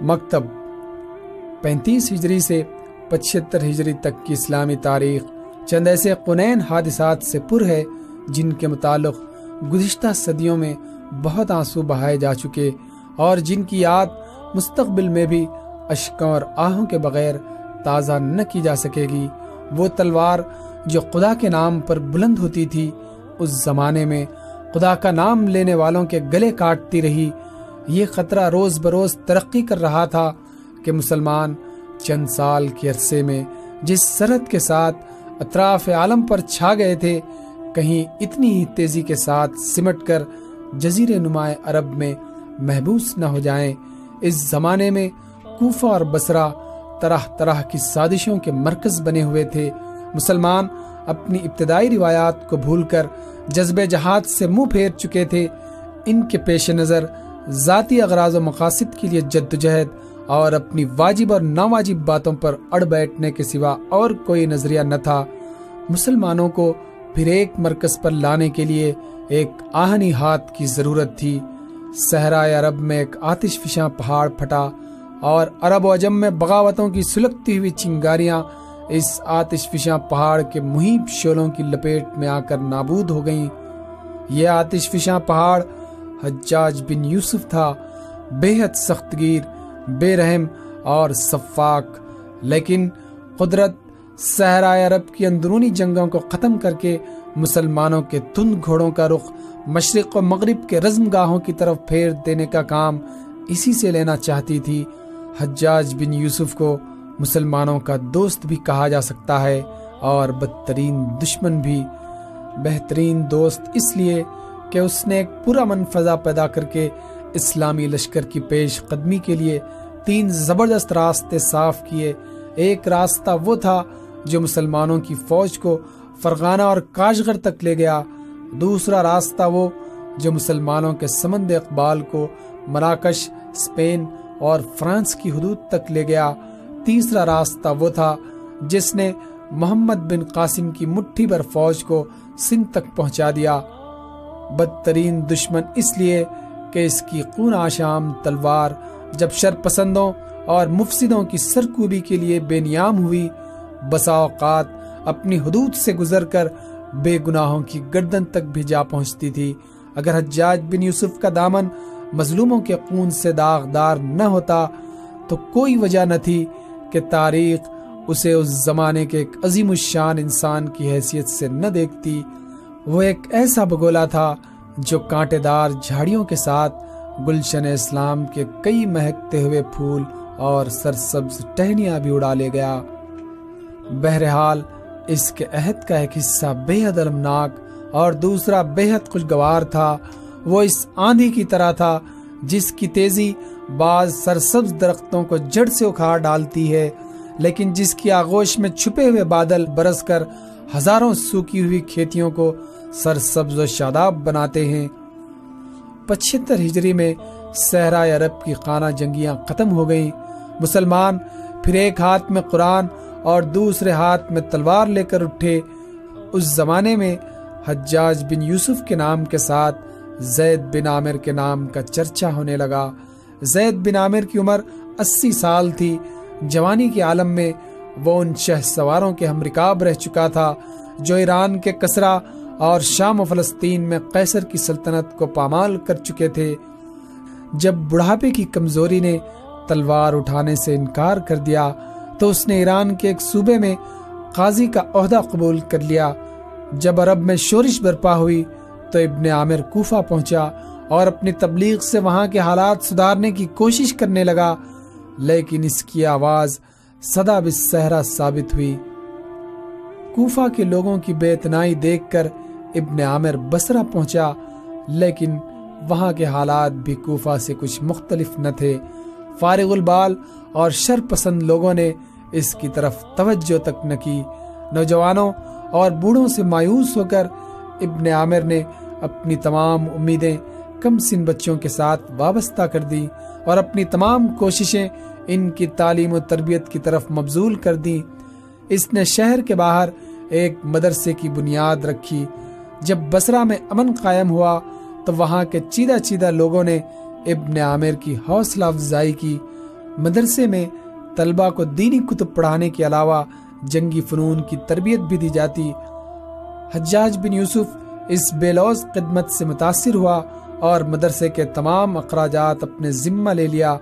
مکتب پینتیس ہجری سے پچہتر ہجری تک کی اسلامی تاریخ چند ایسے قنین حادثات سے پر ہے جن کے متعلق گزشتہ صدیوں میں بہت آنسو بہائے جا چکے اور جن کی یاد مستقبل میں بھی اشکوں اور آہوں کے بغیر تازہ نہ کی جا سکے گی۔ وہ تلوار جو خدا کے نام پر بلند ہوتی تھی، اس زمانے میں خدا کا نام لینے والوں کے گلے کاٹتی رہی۔ یہ خطرہ روز بروز ترقی کر رہا تھا کہ مسلمان چند سال کے عرصے میں جس سرحد کے ساتھ اطراف عالم پر چھا گئے تھے کہیں اتنی ہی تیزی کے ساتھ سمٹ کر جزیر نمائے عرب میں محبوس نہ ہو جائیں، اس زمانے میں کوفہ اور بسرا طرح طرح کی سازشوں کے مرکز بنے ہوئے تھے۔ مسلمان اپنی ابتدائی روایات کو بھول کر جذب جہاد سے منہ پھیر چکے تھے۔ ان کے پیش نظر ذاتی اغراض و مقاصد کے لیے جدوجہد اور اپنی واجب اور ناواجب باتوں پر اڑ بیٹھنے کے سوا اور کوئی نظریہ نہ تھا۔ مسلمانوں کو پھر ایک مرکز پر لانے کے لیے ایک آہنی ہاتھ کی ضرورت تھی۔ صحرائے عرب میں ایک آتش فشاں پہاڑ پھٹا اور عرب و عجم میں بغاوتوں کی سلگتی ہوئی چنگاریاں اس آتش فشاں پہاڑ کے محیب شولوں کی لپیٹ میں آ کر نابود ہو گئیں۔ یہ آتش فشاں پہاڑ حجاج بن یوسف تھا۔ بے حد سخت گیر بے رحم اور صفاق لیکن قدرت صحرائے عرب کی اندرونی جنگوں کو ختم کر کے مسلمانوں کے تند گھوڑوں کا رخ مشرق و مغرب کے رزم گاہوں کی طرف پھیر دینے کا کام اسی سے لینا چاہتی تھی۔ حجاج بن یوسف کو مسلمانوں کا دوست بھی کہا جا سکتا ہے اور بدترین دشمن بھی۔ بہترین دوست اس لیے کہ اس نے ایک پورا من فضا پیدا کر کے اسلامی لشکر کی پیش قدمی کے لیے تین زبردست راستے صاف کیے۔ ایک راستہ وہ تھا جو مسلمانوں کی فوج کو فرغانہ اور کاشغر تک لے گیا۔ دوسرا راستہ وہ جو مسلمانوں کے سمند اقبال کو مراکش اسپین اور فرانس کی حدود تک لے گیا۔ تیسرا راستہ وہ تھا جس نے محمد بن قاسم کی مٹھی بھر فوج کو سندھ تک پہنچا دیا۔ بدترین دشمن اس لیے کہ اس کی خون آشام، تلوار، جب شر پسندوں اور مفسدوں کی سرکوبی کے لیے بے نیام ہوئی بسا اوقات اپنی حدود سے گزر کر بے گناہوں کی گردن تک بھی جا پہنچتی تھی۔ اگر حجاج بن یوسف کا دامن مظلوموں کے خون سے داغدار نہ ہوتا تو کوئی وجہ نہ تھی کہ تاریخ اسے اس زمانے کے ایک عظیم الشان انسان کی حیثیت سے نہ دیکھتی۔ وہ ایک ایسا بگولا تھا جو کانٹے دار جھاڑیوں کے ساتھ گلشن اسلام کے کئی مہکتے ہوئے پھول اور سرسبز ٹہنیاں بھی اڑا لے گیا۔ بہرحال، اس کے عہد کا ایک حصہ بے حد المناک اور دوسرا بے حد خوشگوار تھا۔ وہ اس آندھی کی طرح تھا، جس کی تیزی بعض سرسبز درختوں کو جڑ سے اکھاڑ ڈالتی ہے، لیکن جس کی آغوش میں چھپے ہوئے بادل برس کر ہزاروں سوکی ہوئی کھیتیوں کو سرسبز و شاداب بناتے ہیں۔ پچہتر ہجری میں صحرا عرب کی خانہ جنگیاں ختم ہو گئیں۔ مسلمان پھر ایک ہاتھ میں قرآن اور دوسرے ہاتھ میں تلوار لے کر اٹھے، اس زمانے میں حجاج بن یوسف کے نام کے ساتھ زید بن عامر کے نام کا چرچا ہونے لگا۔ زید بن عامر کی عمر اسی سال تھی۔ جوانی کے عالم میں وہ ان شہ سواروں کے ہم رکاب رہ چکا تھا، جو ایران کے کسرا اور شام و فلسطین میں قیصر کی سلطنت کو پامال کر چکے تھے۔ جب بڑھاپے کی کمزوری نے تلوار اٹھانے سے انکار کر دیا تو اس نے ایران کے ایک صوبے میں قاضی کا عہدہ قبول کر لیا۔ جب عرب میں شورش برپا ہوئی تو ابن عامر کوفہ پہنچا اور اپنی تبلیغ سے وہاں کے حالات سدھارنے کی کوشش کرنے لگا، لیکن اس کی آواز صدا بس ثابت ہوئی۔ کوفہ کے لوگوں کی بے اتنائی دیکھ کر ابن عامر بسرا پہنچا، لیکن وہاں کے حالات بھی کوفہ سے کچھ مختلف نہ تھے۔ فارغ البال اور شر پسند لوگوں نے اس کی طرف توجہ تک نہ کی۔ نوجوانوں اور بوڑھوں سے مایوس ہو کر ابن عامر نے اپنی تمام امیدیں کم سن بچوں کے ساتھ وابستہ کر دی اور اپنی تمام کوششیں ان کی تعلیم و تربیت کی طرف مبزول کر دی اس نے شہر کے باہر ایک مدرسے کی بنیاد رکھی۔ جب بسرا میں امن قائم ہوا تو وہاں کے چیدہ چیدہ لوگوں نے ابن عامر کی حوصلہ افزائی کی۔ مدرسے میں طلبہ کو دینی کتب پڑھانے کے علاوہ جنگی فنون کی تربیت بھی دی جاتی۔ حجاج بن یوسف اس بے لوز خدمت سے متاثر ہوا اور مدرسے کے تمام اخراجات اپنے ذمہ لے لیا۔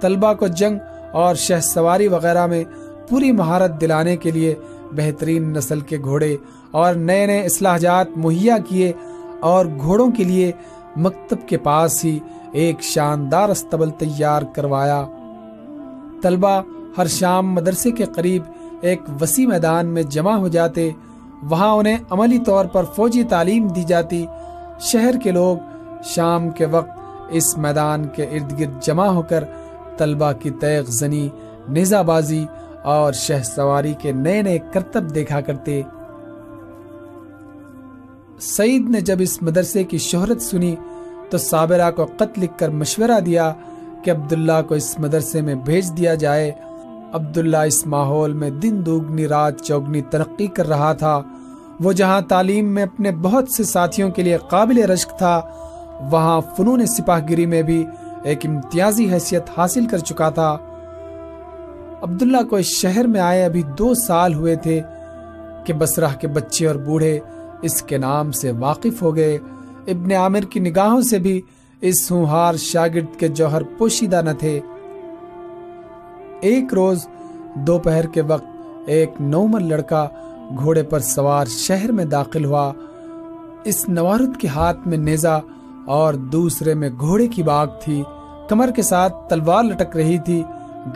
طلبہ کو جنگ اور شہ سواری وغیرہ میں پوری مہارت دلانے کے لیے بہترین نسل کے گھوڑے اور نئے نئے اصلاحات مہیا کیے اور گھوڑوں کے لیے مکتب کے پاس ہی ایک شاندار استبل تیار کروایا۔ طلبہ ہر شام مدرسے کے قریب ایک وسیع میدان میں جمع ہو جاتے، وہاں انہیں عملی طور پر فوجی تعلیم دی جاتی۔ شہر کے لوگ شام کے وقت اس میدان کے ارد گرد جمع ہو کر طلبہ کی تیغ زنی، نیزہ بازی اور شہ سواری کے نئے نئے کرتب دیکھا کرتے۔ سعید نے جب اس مدرسے کی شہرت سنی تو صابرہ کو قط لکھ کر مشورہ دیا کہ عبداللہ کو اس مدرسے میں بھیج دیا جائے۔ عبداللہ اس ماحول میں دن دوگنی، رات چوگنی ترقی کر رہا تھا۔ وہ جہاں تعلیم میں اپنے بہت سے ساتھیوں کے لیے قابل رشک تھا، وہاں فنون سپاہ گری میں بھی ایک امتیازی حیثیت حاصل کر چکا تھا۔ عبداللہ کو اس شہر میں آئے ابھی دو سال ہوئے تھے کہ بسرہ کے بچے اور بوڑھے اس کے نام سے واقف ہو گئے۔ ابن عامر کی نگاہوں سے بھی اس ہونہار شاگرد کے جوہر پوشیدہ نہ تھے۔ ایک روز دوپہر کے وقت ایک نومر لڑکا گھوڑے پر سوار شہر میں داخل ہوا۔ اس نوارد کے ہاتھ میں نیزا اور دوسرے میں گھوڑے کی باغ تھی۔ کمر کے ساتھ تلوار لٹک رہی تھی۔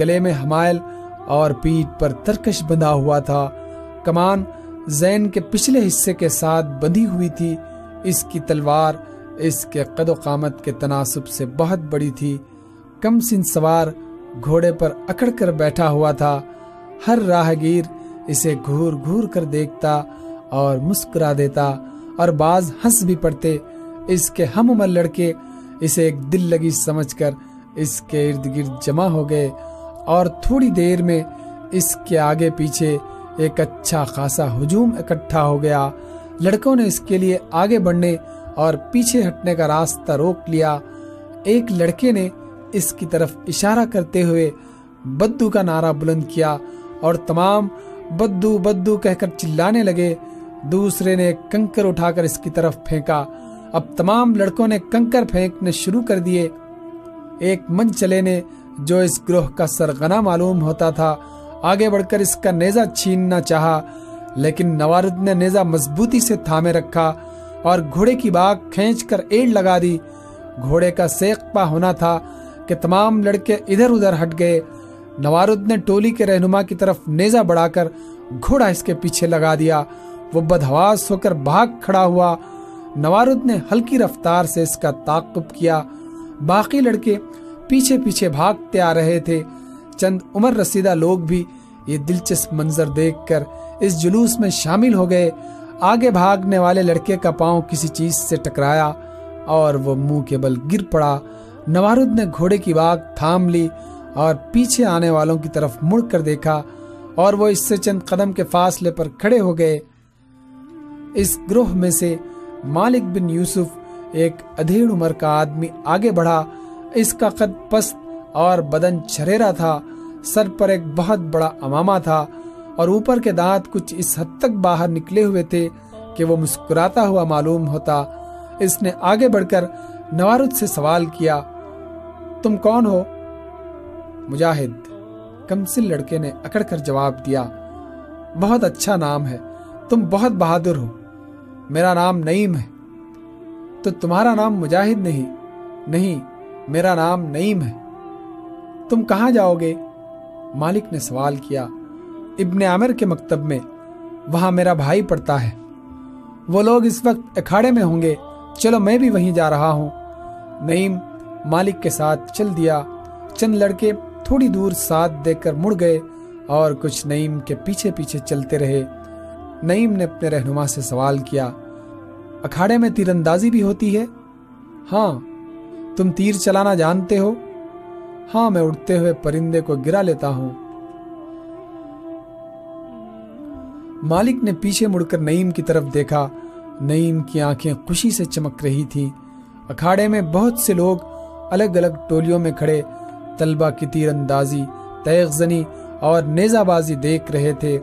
گلے میں حمائل اور پیٹ پر ترکش بندھا ہوا تھا۔ کمان زین کے پچھلے حصے کے ساتھ بندھی ہوئی تھی۔ اس کی تلوار اس کے قد و قامت کے تناسب سے بہت بڑی تھی۔ کم سن سوار گھوڑے پر اکڑ کر بیٹھا ہوا تھا۔ ہر راہ گیر اسے گھور گھور کر دیکھتا اور مسکرا دیتا اور بعض ہنس بھی پڑتے۔ اس کے ہم عمر لڑکے اسے ایک دل لگی سمجھ کر اس کے ارد گرد جمع ہو گئے اور تھوڑی دیر میں اس کے آگے پیچھے ایک اچھا خاصا ہجوم اکٹھا ہو گیا۔ لڑکوں نے اس کے لیے آگے بڑھنے اور پیچھے ہٹنے کا راستہ روک لیا۔ ایک لڑکے نے اس کی طرف اشارہ کرتے ہوئے بدو کا نعرہ بلند کیا اور تمام بدو بدو کہہ کر چلانے لگے۔ دوسرے نے کنکر اٹھا کر اس کی طرف پھینکا۔ اب تمام لڑکوں نے کنکر پھینکنے شروع کر دیے۔ ایک من چلے نے جو اس گروہ کا سرغنا معلوم ہوتا تھا، آگے بڑھ کر اس کا نیزہ چھیننا چاہا، لیکن نوارد نے نیزہ مضبوطی سے تھامے رکھا اور گھوڑے کی باغ کھینچ کر ایڑ لگا دی۔ گھوڑے کا سیکپا ہونا تھا۔ کہ تمام لڑکے ادھر ادھر ہٹ گئے۔ نوارد نے ٹولی کے رہنما کی طرف نیزہ بڑھا کر گھوڑا اس کے پیچھے لگا دیا۔ وہ بدہواس ہو کر بھاگ کھڑا ہوا۔ نوارد نے ہلکی رفتار سے اس کا تعقب کیا۔ باقی لڑکے پیچھے پیچھے بھاگتے آ رہے تھے۔ چند عمر رسیدہ لوگ بھی یہ دلچسپ منظر دیکھ کر اس جلوس میں شامل ہو گئے۔ آگے بھاگنے والے لڑکے کا پاؤں کسی چیز سے ٹکرایا اور وہ منہ کے بل گر پڑا۔ نوارد نے گھوڑے کی باغ تھام لی اور پیچھے آنے والوں کی طرف مڑ کر دیکھا اور وہ اس سے چند قدم کے فاصلے پر کھڑے ہو گئے۔ اس گروہ میں سے مالک بن یوسف ایک ادھیڑ عمر کا آدمی آگے بڑھا۔ اس کا قد پست اور بدن چھریرا تھا۔ سر پر ایک بہت بڑا امامہ تھا اور اوپر کے دانت کچھ اس حد تک باہر نکلے ہوئے تھے کہ وہ مسکراتا ہوا معلوم ہوتا۔ اس نے آگے بڑھ کر نوارد سے سوال کیا۔ تم کون ہو؟ مجاہد کمسل لڑکے نے اکڑ کر جواب دیا، بہت اچھا نام ہے، تم بہت بہادر ہو، میرا نام نعیم ہے۔ تو تمہارا نام مجاہد نہیں نہیں، میرا نام نعیم ہے۔ تم کہاں جاؤ گے؟ مالک نے سوال کیا، ابن عامر کے مکتب میں، وہاں میرا بھائی پڑھتا ہے۔ وہ لوگ اس وقت اکھاڑے میں ہوں گے، چلو میں بھی وہیں جا رہا ہوں۔ نعیم مالک کے ساتھ چل دیا۔ چند لڑکے تھوڑی دور ساتھ دے کر مڑ گئے اور کچھ نعیم کے پیچھے پیچھے چلتے رہے۔ نعیم نے اپنے رہنما سے سوال کیا، اکھاڑے میں تیر اندازی بھی ہوتی ہے؟ ہاں۔ تم تیر چلانا جانتے ہو؟ ہاں میں اڑتے ہوئے پرندے کو گرا لیتا ہوں۔ مالک نے پیچھے مڑ کر نعیم کی طرف دیکھا۔ نعیم کی آنکھیں خوشی سے چمک رہی تھی اکھاڑے میں بہت سے لوگ الگ الگ ٹولیوں میں کھڑے طلبہ کی تیر اندازی تیغ زنی اور نیزہ بازی دیکھ رہے تھے۔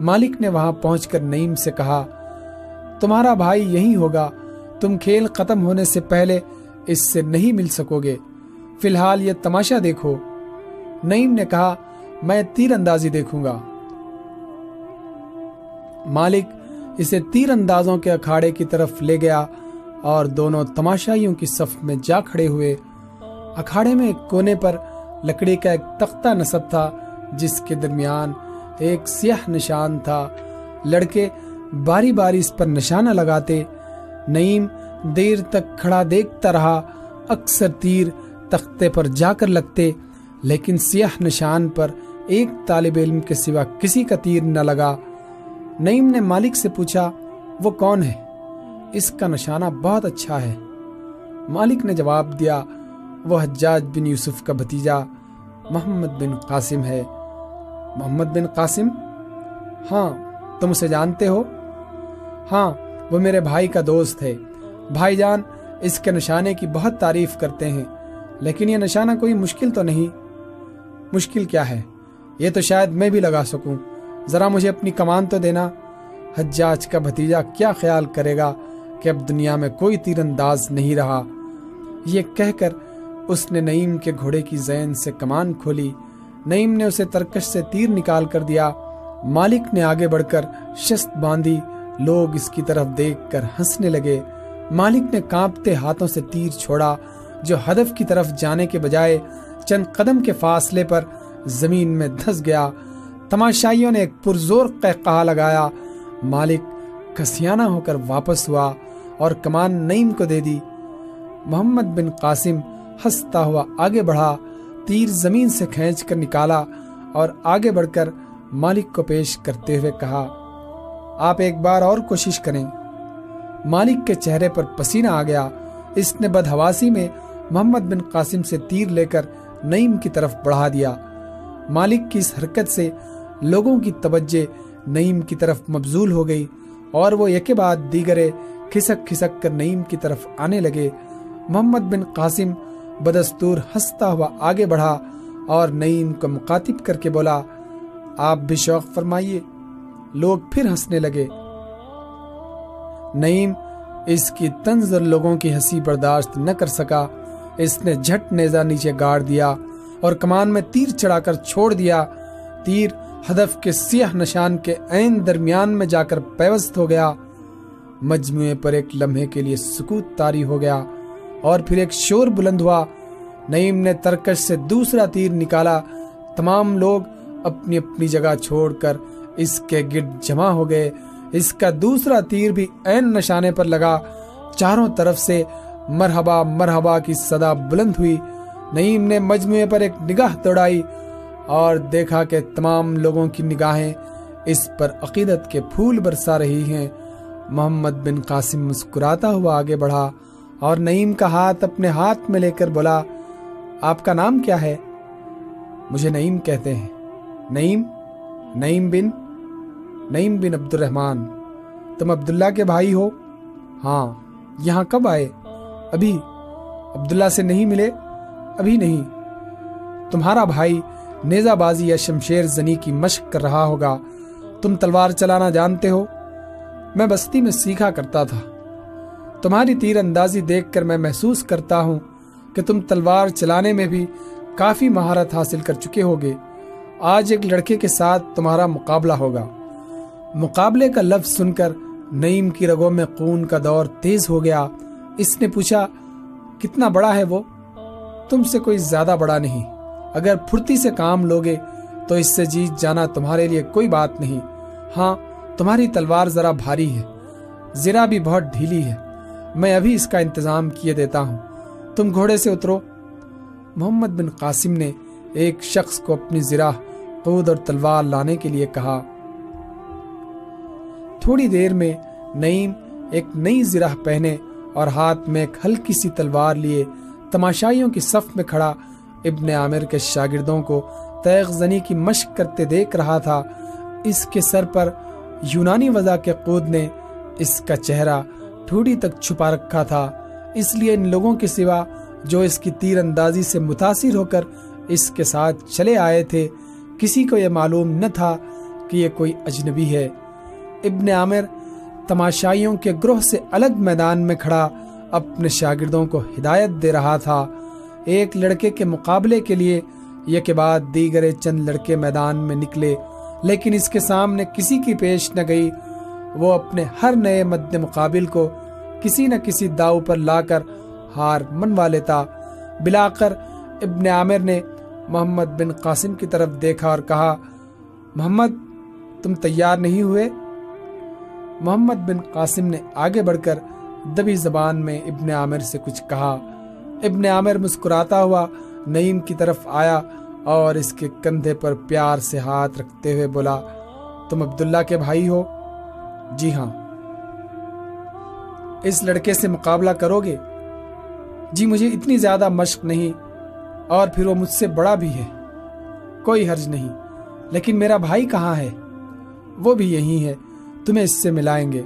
مالک نے وہاں پہنچ کر نعیم سے کہا، تمہارا بھائی یہی ہوگا، تم کھیل ختم ہونے سے پہلے اس سے نہیں مل سکو گے۔ فی الحال یہ تماشا دیکھو نعیم نے کہا، میں تیر اندازی دیکھوں گا۔ مالک اسے تیر اندازوں کے اکھاڑے کی طرف لے گیا اور دونوں تماشائیوں کی صف میں جا کھڑے ہوئے۔ اکھاڑے میں ایک کونے پر لکڑی کا ایک تختہ نصب تھا، جس کے درمیان ایک سیاہ نشان تھا۔ لڑکے باری باری اس پر نشانہ لگاتے۔ نعیم دیر تک کھڑا دیکھتا رہا۔ اکثر تیر تختے پر جا کر لگتے، لیکن سیاہ نشان پر ایک طالب علم کے سوا کسی کا تیر نہ لگا۔ نعیم نے مالک سے پوچھا، وہ کون ہے؟ اس کا نشانہ بہت اچھا ہے۔ مالک نے جواب دیا وہ حجاج بن یوسف کا بھتیجا محمد بن قاسم ہے۔ محمد بن قاسم؟ ہاں تم اسے جانتے ہو؟ ہاں وہ میرے بھائی کا دوست ہے۔ بھائی جان، اس کے نشانے کی بہت تعریف کرتے ہیں، لیکن یہ نشانہ کوئی مشکل تو نہیں۔ مشکل کیا ہے؟ یہ تو شاید میں بھی لگا سکوں۔ ذرا مجھے اپنی کمان تو دینا۔ حجاج کا بھتیجا کیا خیال کرے گا کہ اب دنیا میں کوئی تیر انداز نہیں رہا؟ یہ کہہ کر اس نے نعیم کے گھوڑے کی زین سے کمان کھولی۔ نعیم نے اسے ترکش سے تیر نکال کر دیا۔ مالک نے آگے بڑھ کر شست باندھی۔ لوگ اس کی طرف دیکھ کر ہنسنے لگے۔ مالک نے کانپتے ہاتھوں سے تیر چھوڑا، جو ہدف کی طرف جانے کے بجائے چند قدم کے فاصلے پر زمین میں دھس گیا۔ تماشائیوں نے ایک پرزور قہقہ لگایا۔ مالک کسیانہ ہو کر واپس ہوا اور کمان نعیم کو دے دی۔ محمد بن قاسم ہنستا ہوا آگے بڑھا، تیر زمین سے کھینچ کر نکالا اور آگے بڑھ کر مالک کو پیش کرتے ہوئے کہا، آپ ایک بار اور کوشش کریں۔ مالک کے چہرے پر پسینہ آ گیا۔ اس نے بدہواسی میں محمد بن قاسم سے تیر لے کر نعیم کی طرف بڑھا دیا۔ مالک کی اس حرکت سے لوگوں کی توجہ نعیم کی طرف مبزول ہو گئی اور وہ یکے بعد دیگرے کھسک کھسک کر نعیم کی طرف آنے لگے۔ محمد بن قاسم بدستور ہنستا ہوا آگے بڑھا اور نعیم کو مخاطب کر کے بولا، آپ بھی شوق فرمائیے۔ لوگ پھر ہنسنے لگے۔ نعیم اس کی تنظر لوگوں کی ہنسی برداشت نہ کر سکا۔ اس نے جھٹ نیزا نیچے گاڑ دیا اور کمان میں تیر چڑھا کر چھوڑ دیا۔ تیر ہدف کے سیاہ نشان کے عین درمیان میں جا کر پیوست ہو گیا۔ مجموعے پر ایک لمحے کے لیے سکوت تاری ہو گیا۔ اور پھر ایک شور بلند ہوا۔ نعیم نے ترکش سے دوسرا تیر نکالا۔ تمام لوگ اپنی اپنی جگہ چھوڑ کر اس کے گرد جمع ہو گئے۔ اس کا دوسرا تیر بھی عین نشانے پر لگا۔ چاروں طرف سے مرحبا مرحبا کی صدا بلند ہوئی۔ نعیم نے مجموعے پر ایک نگاہ دوڑائی اور دیکھا کہ تمام لوگوں کی نگاہیں اس پر عقیدت کے پھول برسا رہی ہیں۔ محمد بن قاسم مسکراتا ہوا آگے بڑھا۔ اور نعیم کا ہاتھ اپنے ہاتھ میں لے کر بولا، آپ کا نام کیا ہے؟ مجھے نعیم کہتے ہیں۔ نعیم نعیم بن نعیم بن عبد الرحمان تم عبداللہ کے بھائی ہو؟ ہاں۔ یہاں کب آئے؟ ابھی۔ عبداللہ سے نہیں ملے؟ ابھی نہیں۔ تمہارا بھائی نیزہ بازی یا شمشیر زنی کی مشق کر رہا ہوگا۔ تم تلوار چلانا جانتے ہو؟ میں بستی میں سیکھا کرتا تھا۔ تمہاری تیر اندازی دیکھ کر میں محسوس کرتا ہوں کہ تم تلوار چلانے میں بھی کافی مہارت حاصل کر چکے ہوگے۔ آج ایک لڑکے کے ساتھ تمہارا مقابلہ ہوگا۔ مقابلے کا لفظ سن کر نعیم کی رگوں میں خون کا دور تیز ہو گیا۔ اس نے پوچھا، کتنا بڑا ہے وہ؟ تم سے کوئی زیادہ بڑا نہیں۔ اگر پھرتی سے کام لوگے تو اس سے جیت جانا تمہارے لیے کوئی بات نہیں۔ ہاں تمہاری تلوار ذرا بھاری ہے۔ زرا بھی بہت ڈھیلی ہے۔ میں ابھی اس کا انتظام کیے دیتا ہوں۔ تم گھوڑے سے اترو۔ محمد بن قاسم نے ایک شخص کو اپنی زرا قود اور تلوار لانے کے لیے کہا۔ تھوڑی دیر میں نعیم ایک نئی زرہ پہنے اور ہاتھ میں ایک ہلکی سی تلوار لیے تماشائیوں کی صف میں کھڑا ابن عامر کے شاگردوں کو تیغ زنی کی مشق کرتے دیکھ رہا تھا۔ اس کے سر پر یونانی وضع کے قود نے اس کا چہرہ ٹھوڑی تک چھپا رکھا تھا۔ اس لیے ان لوگوں کے سوا جو اس کی تیر اندازی سے متاثر ہو کر اس کے ساتھ چلے آئے تھے، کسی کو یہ معلوم نہ تھا کہ یہ کوئی اجنبی ہے۔ ابن عامر تماشائیوں کے گروہ سے الگ میدان میں کھڑا اپنے شاگردوں کو ہدایت دے رہا تھا۔ ایک لڑکے کے مقابلے کے لیے یہ کے بعد دیگر چند لڑکے میدان میں نکلے، لیکن اس کے سامنے کسی کی پیش نہ گئی۔ وہ اپنے ہر نئے مد مقابل کو کسی نہ کسی داؤ پر لا کر ہار منوا لیتا۔ بلا کر ابن عامر نے محمد بن قاسم کی طرف دیکھا اور کہا، محمد، تم تیار نہیں ہوئے؟ محمد بن قاسم نے آگے بڑھ کر دبی زبان میں ابن عامر سے کچھ کہا۔ ابن عامر مسکراتا ہوا، نعیم کی طرف آیا اور اس کے کندھے پر پیار سے ہاتھ رکھتے ہوئے بولا، تم عبداللہ کے بھائی ہو جی ہاں۔ اس لڑکے سے مقابلہ کرو گے؟ جی مجھے اتنی زیادہ مشق نہیں، اور پھر وہ مجھ سے بڑا بھی ہے۔ کوئی حرج نہیں۔ لیکن میرا بھائی کہاں ہے؟ وہ بھی یہی ہے۔ تمہیں اس سے ملائیں گے۔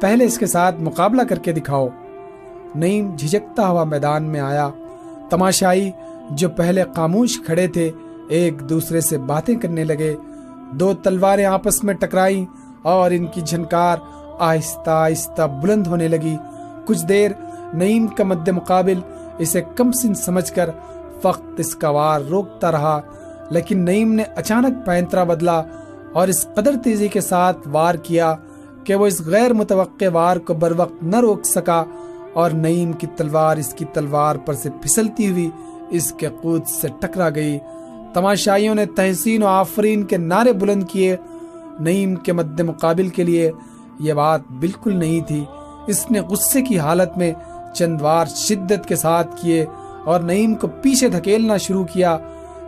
پہلے اس کے ساتھ مقابلہ کر کے دکھاؤ۔ نعیم جھجکتا ہوا میدان میں آیا۔ تماشائی جو پہلے خاموش کھڑے تھے، ایک دوسرے سے باتیں کرنے لگے۔ دو تلواریں آپس میں ٹکرائی اور ان کی جھنکار آہستہ آہستہ بلند ہونے لگی۔ کچھ دیر نعیم کا مد مقابل اسے کم سن سمجھ کر فقط اس کا وار روکتا رہا، لیکن نعیم نے اچانک پینترا بدلا اور اس قدر تیزی کے ساتھ وار کیا کہ وہ اس غیر متوقع وار کو بر وقت نہ روک سکا اور نعیم کی تلوار اس کی تلوار پر سے پھسلتی ہوئی اس کے قود سے ٹکرا گئی۔ تماشائیوں نے تحسین و آفرین کے نعرے بلند کیے نعیم کے مد مقابل کے لیے یہ بات بالکل نہیں تھی۔ اس نے غصے کی حالت میں چند وار شدت کے ساتھ کیے اور نعیم کو پیچھے دھکیلنا شروع کیا۔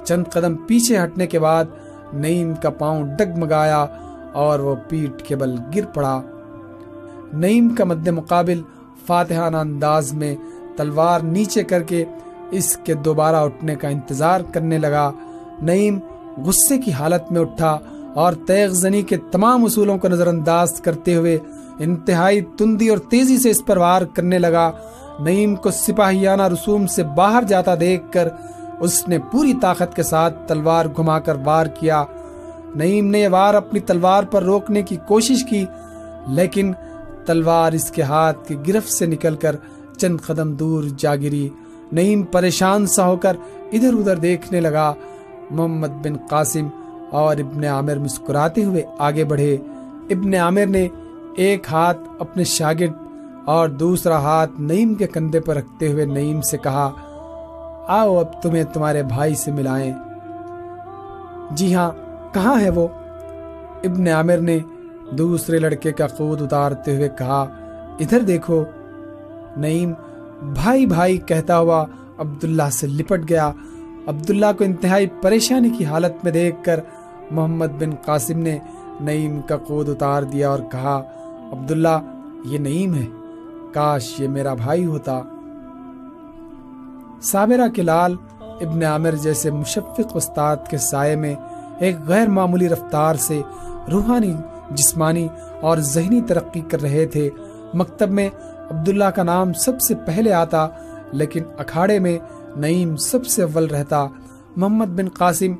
چند قدم پیچھے ہٹنے کے بعد نعیم کا پاؤں ڈگمگایا اور وہ پیٹ کے بل گر پڑا۔ نعیم کا مد مقابل فاتحانہ انداز میں تلوار نیچے کر کے اس کے دوبارہ اٹھنے کا انتظار کرنے لگا۔ نعیم غصے کی حالت میں اٹھا اور تیغ زنی کے تمام اصولوں کو نظر انداز کرتے ہوئے انتہائی تندی اور تیزی سے اس پر وار کرنے لگا۔ نعیم کو سپاہیانہ رسوم سے باہر جاتا دیکھ کر اس نے پوری طاقت کے ساتھ تلوار گھما کر وار کیا۔ نعیم نے وار اپنی تلوار پر روکنے کی کوشش کی، لیکن تلوار اس کے ہاتھ کی گرفت سے نکل کر چند قدم دور جا گری۔ نعیم پریشان سا ہو کر ادھر ادھر دیکھنے لگا۔ محمد بن قاسم اور ابن عامر مسکراتے ہوئے آگے بڑھے۔ ابن عامر نے ایک ہاتھ اپنے شاگرد اور دوسرا ہاتھ نعیم کے کندھے پر رکھتے ہوئے نعیم سے کہا، آؤ اب تمہیں تمہارے بھائی سے ملائیں۔ جی ہاں کہاں ہے وہ؟ ابن عامر نے دوسرے لڑکے کا قود اتارتے ہوئے کہا، ادھر دیکھو۔ نعیم بھائی بھائی کہتا ہوا عبداللہ سے لپٹ گیا۔ عبداللہ کو انتہائی پریشانی کی حالت میں دیکھ کر محمد بن قاسم نے نعیم کا قود اتار دیا اور کہا، عبداللہ، یہ نعیم ہے۔ کاش یہ میرا بھائی ہوتا۔ صابرہ کے لال ابن عامر جیسے مشفق استاد کے سائے میں ایک غیر معمولی رفتار سے روحانی، جسمانی اور ذہنی ترقی کر رہے تھے۔ مکتب میں عبداللہ کا نام سب سے پہلے آتا، لیکن اکھاڑے میں نعیم سب سے اول رہتا۔ محمد بن قاسم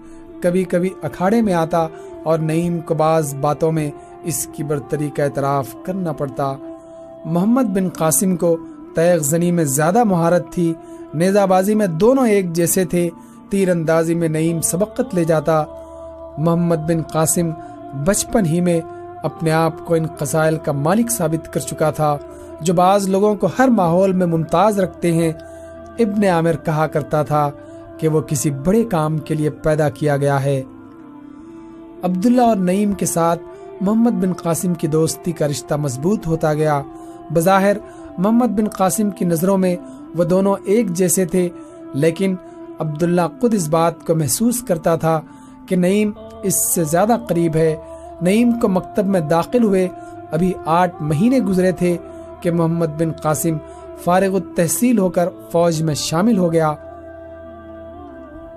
کبھی کبھی اکھاڑے میں آتا اور نعیم کو بعض باتوں میں اس کی برتری کا اعتراف کرنا پڑتا۔ محمد بن قاسم کو تیغ زنی میں زیادہ مہارت تھی، نیزہ بازی میں دونوں ایک جیسے تھے، تیر اندازی میں نعیم سبقت لے جاتا۔ محمد بن قاسم بچپن ہی میں اپنے آپ کو ان قصائل کا مالک ثابت کر چکا تھا، جو بعض لوگوں کو ہر ماحول میں ممتاز رکھتے ہیں، ابن عامر کہا کرتا تھا۔ کہ وہ کسی بڑے کام کے لیے پیدا کیا گیا ہے۔ عبداللہ اور نعیم کے ساتھ محمد بن قاسم کی دوستی کا رشتہ مضبوط ہوتا گیا۔ بظاہر، محمد بن قاسم کی نظروں میں وہ دونوں ایک جیسے تھے، لیکن عبداللہ خود اس بات کو محسوس کرتا تھا کہ نعیم اس سے زیادہ قریب ہے۔ نعیم کو مکتب میں داخل ہوئے ابھی آٹھ مہینے گزرے تھے کہ محمد بن قاسم فارغ التحصیل ہو کر فوج میں شامل ہو گیا۔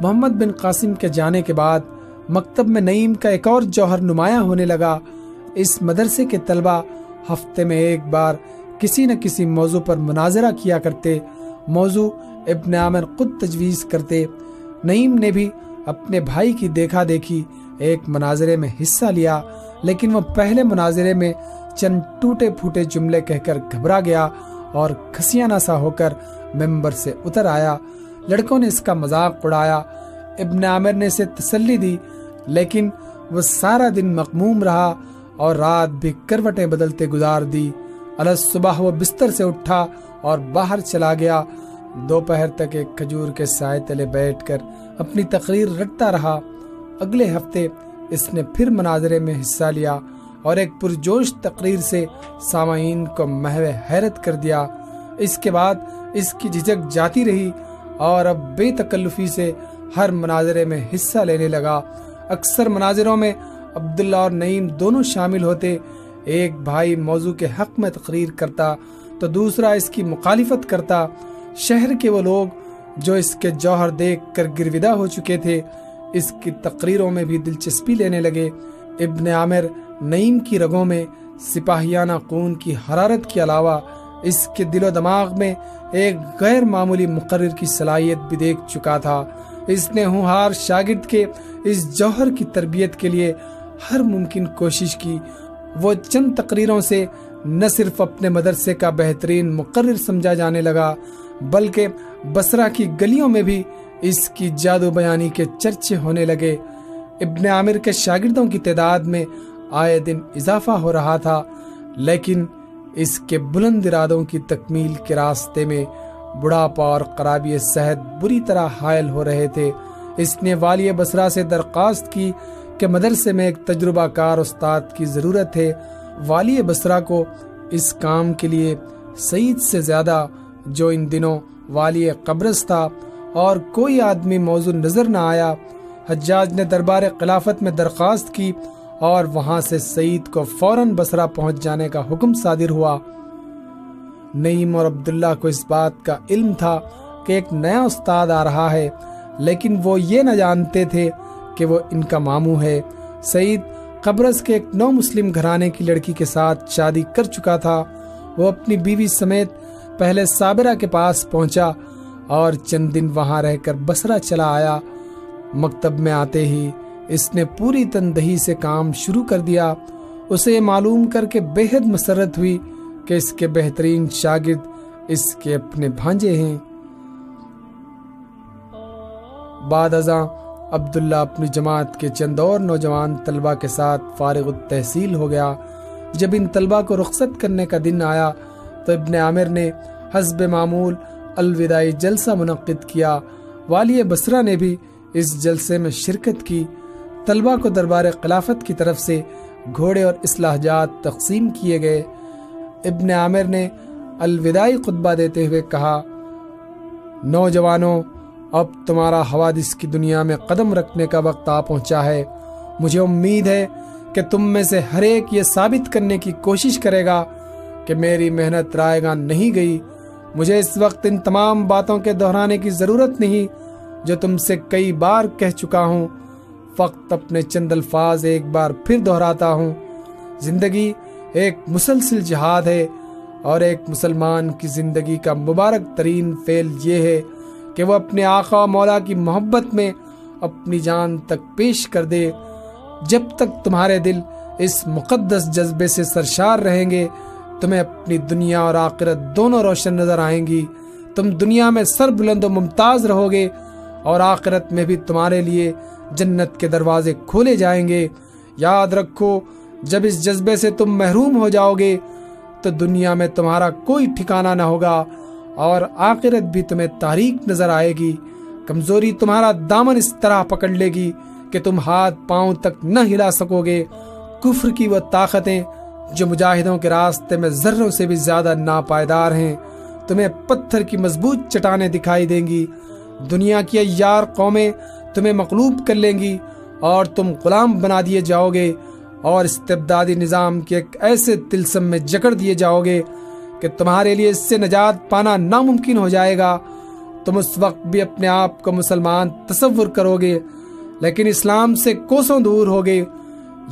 محمد بن قاسم کے جانے کے بعد مکتب میں نعیم کا ایک اور جوہر نمایاں ہونے لگا۔ اس مدرسے کے طلبہ ہفتے میں ایک بار کسی نہ کسی موضوع پر مناظرہ کیا کرتے، موضوع ابن عامر خود تجویز کرتے۔ نعیم نے بھی اپنے بھائی کی دیکھا دیکھی ایک مناظرے میں حصہ لیا، لیکن وہ پہلے مناظرے میں چند ٹوٹے پھوٹے جملے کہہ کر گھبرا گیا اور کھسیانہ سا ہو کر ممبر سے اتر آیا۔ لڑکوں نے اس کا مذاق اڑایا، ابن عامر نے اسے تسلی دی، لیکن وہ سارا دن مقموم رہا اور رات بھی کروٹیں بدلتے گزار دی۔ الگ صبح وہ بستر سے اٹھا اور باہر چلا گیا۔ دوپہر تک ایک کھجور کے سائے تلے بیٹھ کر اپنی تقریر رکھتا رہا۔ اگلے ہفتے اس نے پھر مناظرے میں حصہ لیا اور ایک پرجوش تقریر سے سامعین کو محو حیرت کر دیا۔ اس کے بعد اس کی جھجک جاتی رہی اور اب بے تکلفی سے ہر مناظرے میں حصہ لینے لگا۔ اکثر مناظروں میں عبداللہ اور نعیم دونوں شامل ہوتے، ایک بھائی موضوع کے حق میں تقریر کرتا تو دوسرا اس کی مخالفت کرتا۔ شہر کے وہ لوگ جو اس کے جوہر دیکھ کر گرویدہ ہو چکے تھے، اس کی تقریروں میں بھی دلچسپی لینے لگے۔ ابن عامر نعیم کی رگوں میں سپاہیانہ خون کی حرارت کے علاوہ اس کے دل و دماغ میں ایک غیر معمولی مقرر کی صلاحیت بھی دیکھ چکا تھا۔ اس نے ہونہار شاگرد کے اس جوہر کی تربیت کے لیے ہر ممکن کوشش کی۔ وہ چند تقریروں سے نہ صرف اپنے مدرسے کا بہترین مقرر سمجھا جانے لگا، بلکہ بسرا کی گلیوں میں بھی اس کی جادو بیانی کے چرچے ہونے لگے۔ ابن عامر کے شاگردوں کی تعداد میں آئے دن اضافہ ہو رہا تھا، لیکن اس کے بلند ارادوں کی تکمیل کے راستے میں بڑھاپا اور قرابی صحت بری طرح حائل ہو رہے تھے۔ اس نے والی بسرا سے درخواست کی کہ مدرسے میں ایک تجربہ کار استاد کی ضرورت ہے۔ والی بسرا کو اس کام کے لیے سعید سے زیادہ جو ان دنوں والی قبرص تھا اور کوئی آدمی موضوع نظر نہ آیا، حجاج نے دربار خلافت میں درخواست کی اور وہاں سے سعید کو فوراً بسرا پہنچ جانے کا حکم صادر ہوا۔ نعیم اور عبداللہ کو اس بات کا علم تھا کہ ایک نیا استاد آ رہا ہے، لیکن وہ یہ نہ جانتے تھے کہ وہ ان کا ماموں ہے۔ سعید قبرص کے ایک نو مسلم گھرانے کی لڑکی کے ساتھ شادی کر چکا تھا۔ وہ اپنی بیوی سمیت پہلے صابرہ کے پاس پہنچا اور چند دن وہاں رہ کر بسرا چلا آیا۔ مکتب میں آتے ہی اس نے پوری تندہی سے کام شروع کر دیا۔ اسے معلوم کر کے بے حد مسرت ہوئی کہ اس کے بہترین شاگرد اس کے اپنے بھانجے ہیں۔ بعد ازاں عبداللہ اپنی جماعت کے چند اور نوجوان طلبہ کے ساتھ فارغ التحصیل ہو گیا۔ جب ان طلبہ کو رخصت کرنے کا دن آیا تو ابن عامر نے حسب معمول الوداعی جلسہ منعقد کیا۔ والی بسرا نے بھی اس جلسے میں شرکت کی۔ طلبہ کو دربار خلافت کی طرف سے گھوڑے اور اصلاح جات تقسیم کیے گئے۔ ابن عامر نے الوداعی خطبہ دیتے ہوئے کہا، نوجوانوں، اب تمہارا حوادث کی دنیا میں قدم رکھنے کا وقت آ پہنچا ہے۔ مجھے امید ہے کہ تم میں سے ہر ایک یہ ثابت کرنے کی کوشش کرے گا کہ میری محنت رائے گا نہیں گئی۔ مجھے اس وقت ان تمام باتوں کے دہرانے کی ضرورت نہیں جو تم سے کئی بار کہہ چکا ہوں۔ فقط اپنے چند الفاظ ایک بار پھر دہراتا ہوں۔ زندگی ایک مسلسل جہاد ہے اور ایک مسلمان کی زندگی کا مبارک ترین فعل یہ ہے کہ وہ اپنے آقا مولا کی محبت میں اپنی جان تک پیش کر دے۔ جب تک تمہارے دل اس مقدس جذبے سے سرشار رہیں گے، تمہیں اپنی دنیا اور آخرت دونوں روشن نظر آئیں گی۔ تم دنیا میں سر بلند و ممتاز رہو گے اور آخرت میں بھی تمہارے لیے جنت کے دروازے کھولے جائیں گے۔ یاد رکھو، جب اس جذبے سے تم محروم ہو جاؤ گے، تو دنیا میں تمہارا کوئی ٹھکانہ نہ ہوگا اور آخرت بھی تمہیں تاریخ نظر آئے گی۔ کمزوری تمہارا دامن اس طرح پکڑ لے گی کہ تم ہاتھ پاؤں تک نہ ہلا سکو گے۔ کفر کی وہ طاقتیں جو مجاہدوں کے راستے میں ذروں سے بھی زیادہ ناپائیدار ہیں، تمہیں پتھر کی مضبوط چٹانیں دکھائی دیں گی۔ دنیا کی ایار قومیں تمہیں مقلوب کر لیں گی اور تم غلام بنا دیے جاؤ گے اور استبدادی نظام کے ایک ایسے تلسم میں جکڑ دیے جاؤ گے کہ تمہارے لیے اس سے نجات پانا ناممکن ہو جائے گا۔ تم اس وقت بھی اپنے آپ کو مسلمان تصور کرو گے، لیکن اسلام سے کوسوں دور ہوگے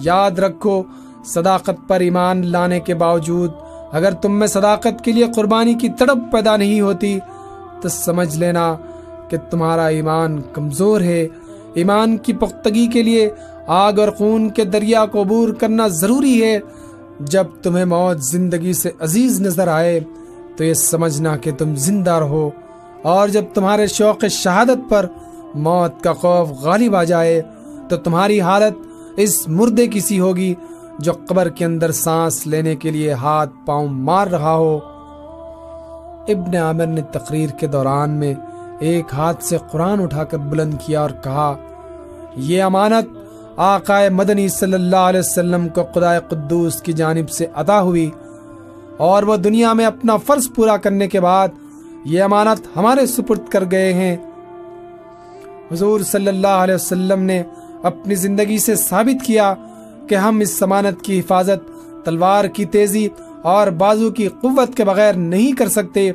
یاد رکھو، صداقت پر ایمان لانے کے باوجود اگر تم میں صداقت کے لیے قربانی کی تڑپ پیدا نہیں ہوتی، تو سمجھ لینا کہ تمہارا ایمان کمزور ہے۔ ایمان کی پختگی کے لیے آگ اور خون کے دریا کو عبور کرنا ضروری ہے۔ جب تمہیں موت زندگی سے عزیز نظر آئے، تو یہ سمجھنا کہ تم زندہ رہو۔ اور جب تمہارے شوق شہادت پر موت کا خوف غالب آ جائے، تو تمہاری حالت اس مردے کی سی ہوگی جو قبر کے اندر سانس لینے کے لیے ہاتھ پاؤں مار رہا ہو۔ ابن عامر نے تقریر کے دوران میں ایک ہاتھ سے قرآن اٹھا کر بلند کیا اور کہا، یہ امانت آقائے مدنی صلی اللہ علیہ وسلم کو خدا قدوس کی جانب سے عطا ہوئی اور وہ دنیا میں اپنا فرض پورا کرنے کے بعد یہ امانت ہمارے سپرد کر گئے ہیں۔ حضور صلی اللہ علیہ وسلم نے اپنی زندگی سے ثابت کیا کہ ہم اس ضمانت کی حفاظت، تلوار کی تیزی اور بازو کی قوت کے بغیر نہیں کر سکتے۔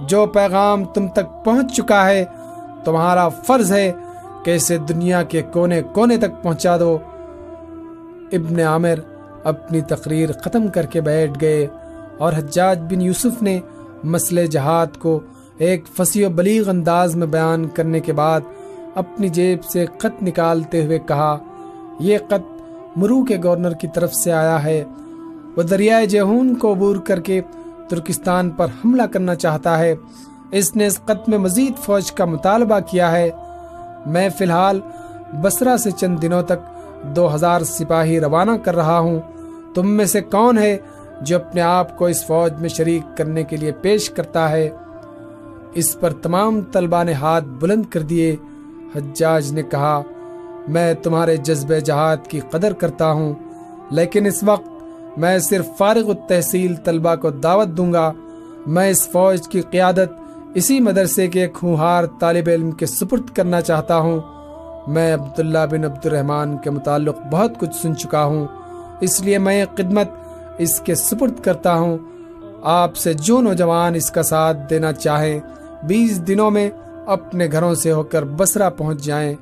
جو پیغام تم تک پہنچ چکا ہے، تمہارا فرض ہے کہ اسے دنیا کے کونے کونے تک پہنچا دو۔ ابن عامر اپنی تقریر ختم کر کے بیٹھ گئے اور حجاج بن یوسف نے مسئلہ جہاد کو ایک فصیح و بلیغ انداز میں بیان کرنے کے بعد اپنی جیب سے خط نکالتے ہوئے کہا، یہ خط مرو کے گورنر کی طرف سے آیا ہے۔ وہ دریائے جہون کو عبور کر کے ترکستان پر حملہ کرنا چاہتا ہے۔ اس نے اس خط میں مزید فوج کا مطالبہ کیا ہے۔ میں فی الحال بسرا سے چند دنوں تک دو ہزار سپاہی روانہ کر رہا ہوں۔ تم میں سے کون ہے جو اپنے آپ کو اس فوج میں شریک کرنے کے لیے پیش کرتا ہے؟ اس پر تمام طلبہ نے ہاتھ بلند کر دیے۔ حجاج نے کہا، میں تمہارے جذب جہاد کی قدر کرتا ہوں، لیکن اس وقت میں صرف فارغ التحصیل طلبہ کو دعوت دوں گا۔ میں اس فوج کی قیادت اسی مدرسے کے کھوہار طالب علم کے سپرد کرنا چاہتا ہوں۔ میں عبداللہ بن عبد الرحمن کے متعلق بہت کچھ سن چکا ہوں۔ اس لیے میں خدمت اس کے سپرد کرتا ہوں۔ آپ سے جو نوجوان اس کا ساتھ دینا چاہیں، بیس دنوں میں اپنے گھروں سے ہو کر بسرا پہنچ جائیں۔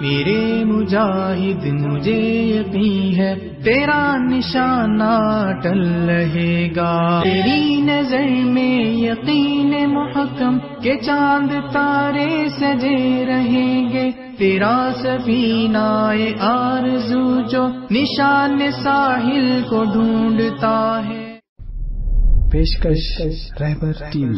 میرے مجاہد، مجھے یقین ہے، تیرا نشانہ ٹل رہے گا۔ تیری نظر میں یقین محکم کے چاند تارے سجے رہیں گے۔ تیرا سفینہ آرزو جو نشان ساحل کو ڈھونڈتا ہے۔ پیشکش رہبر ٹیم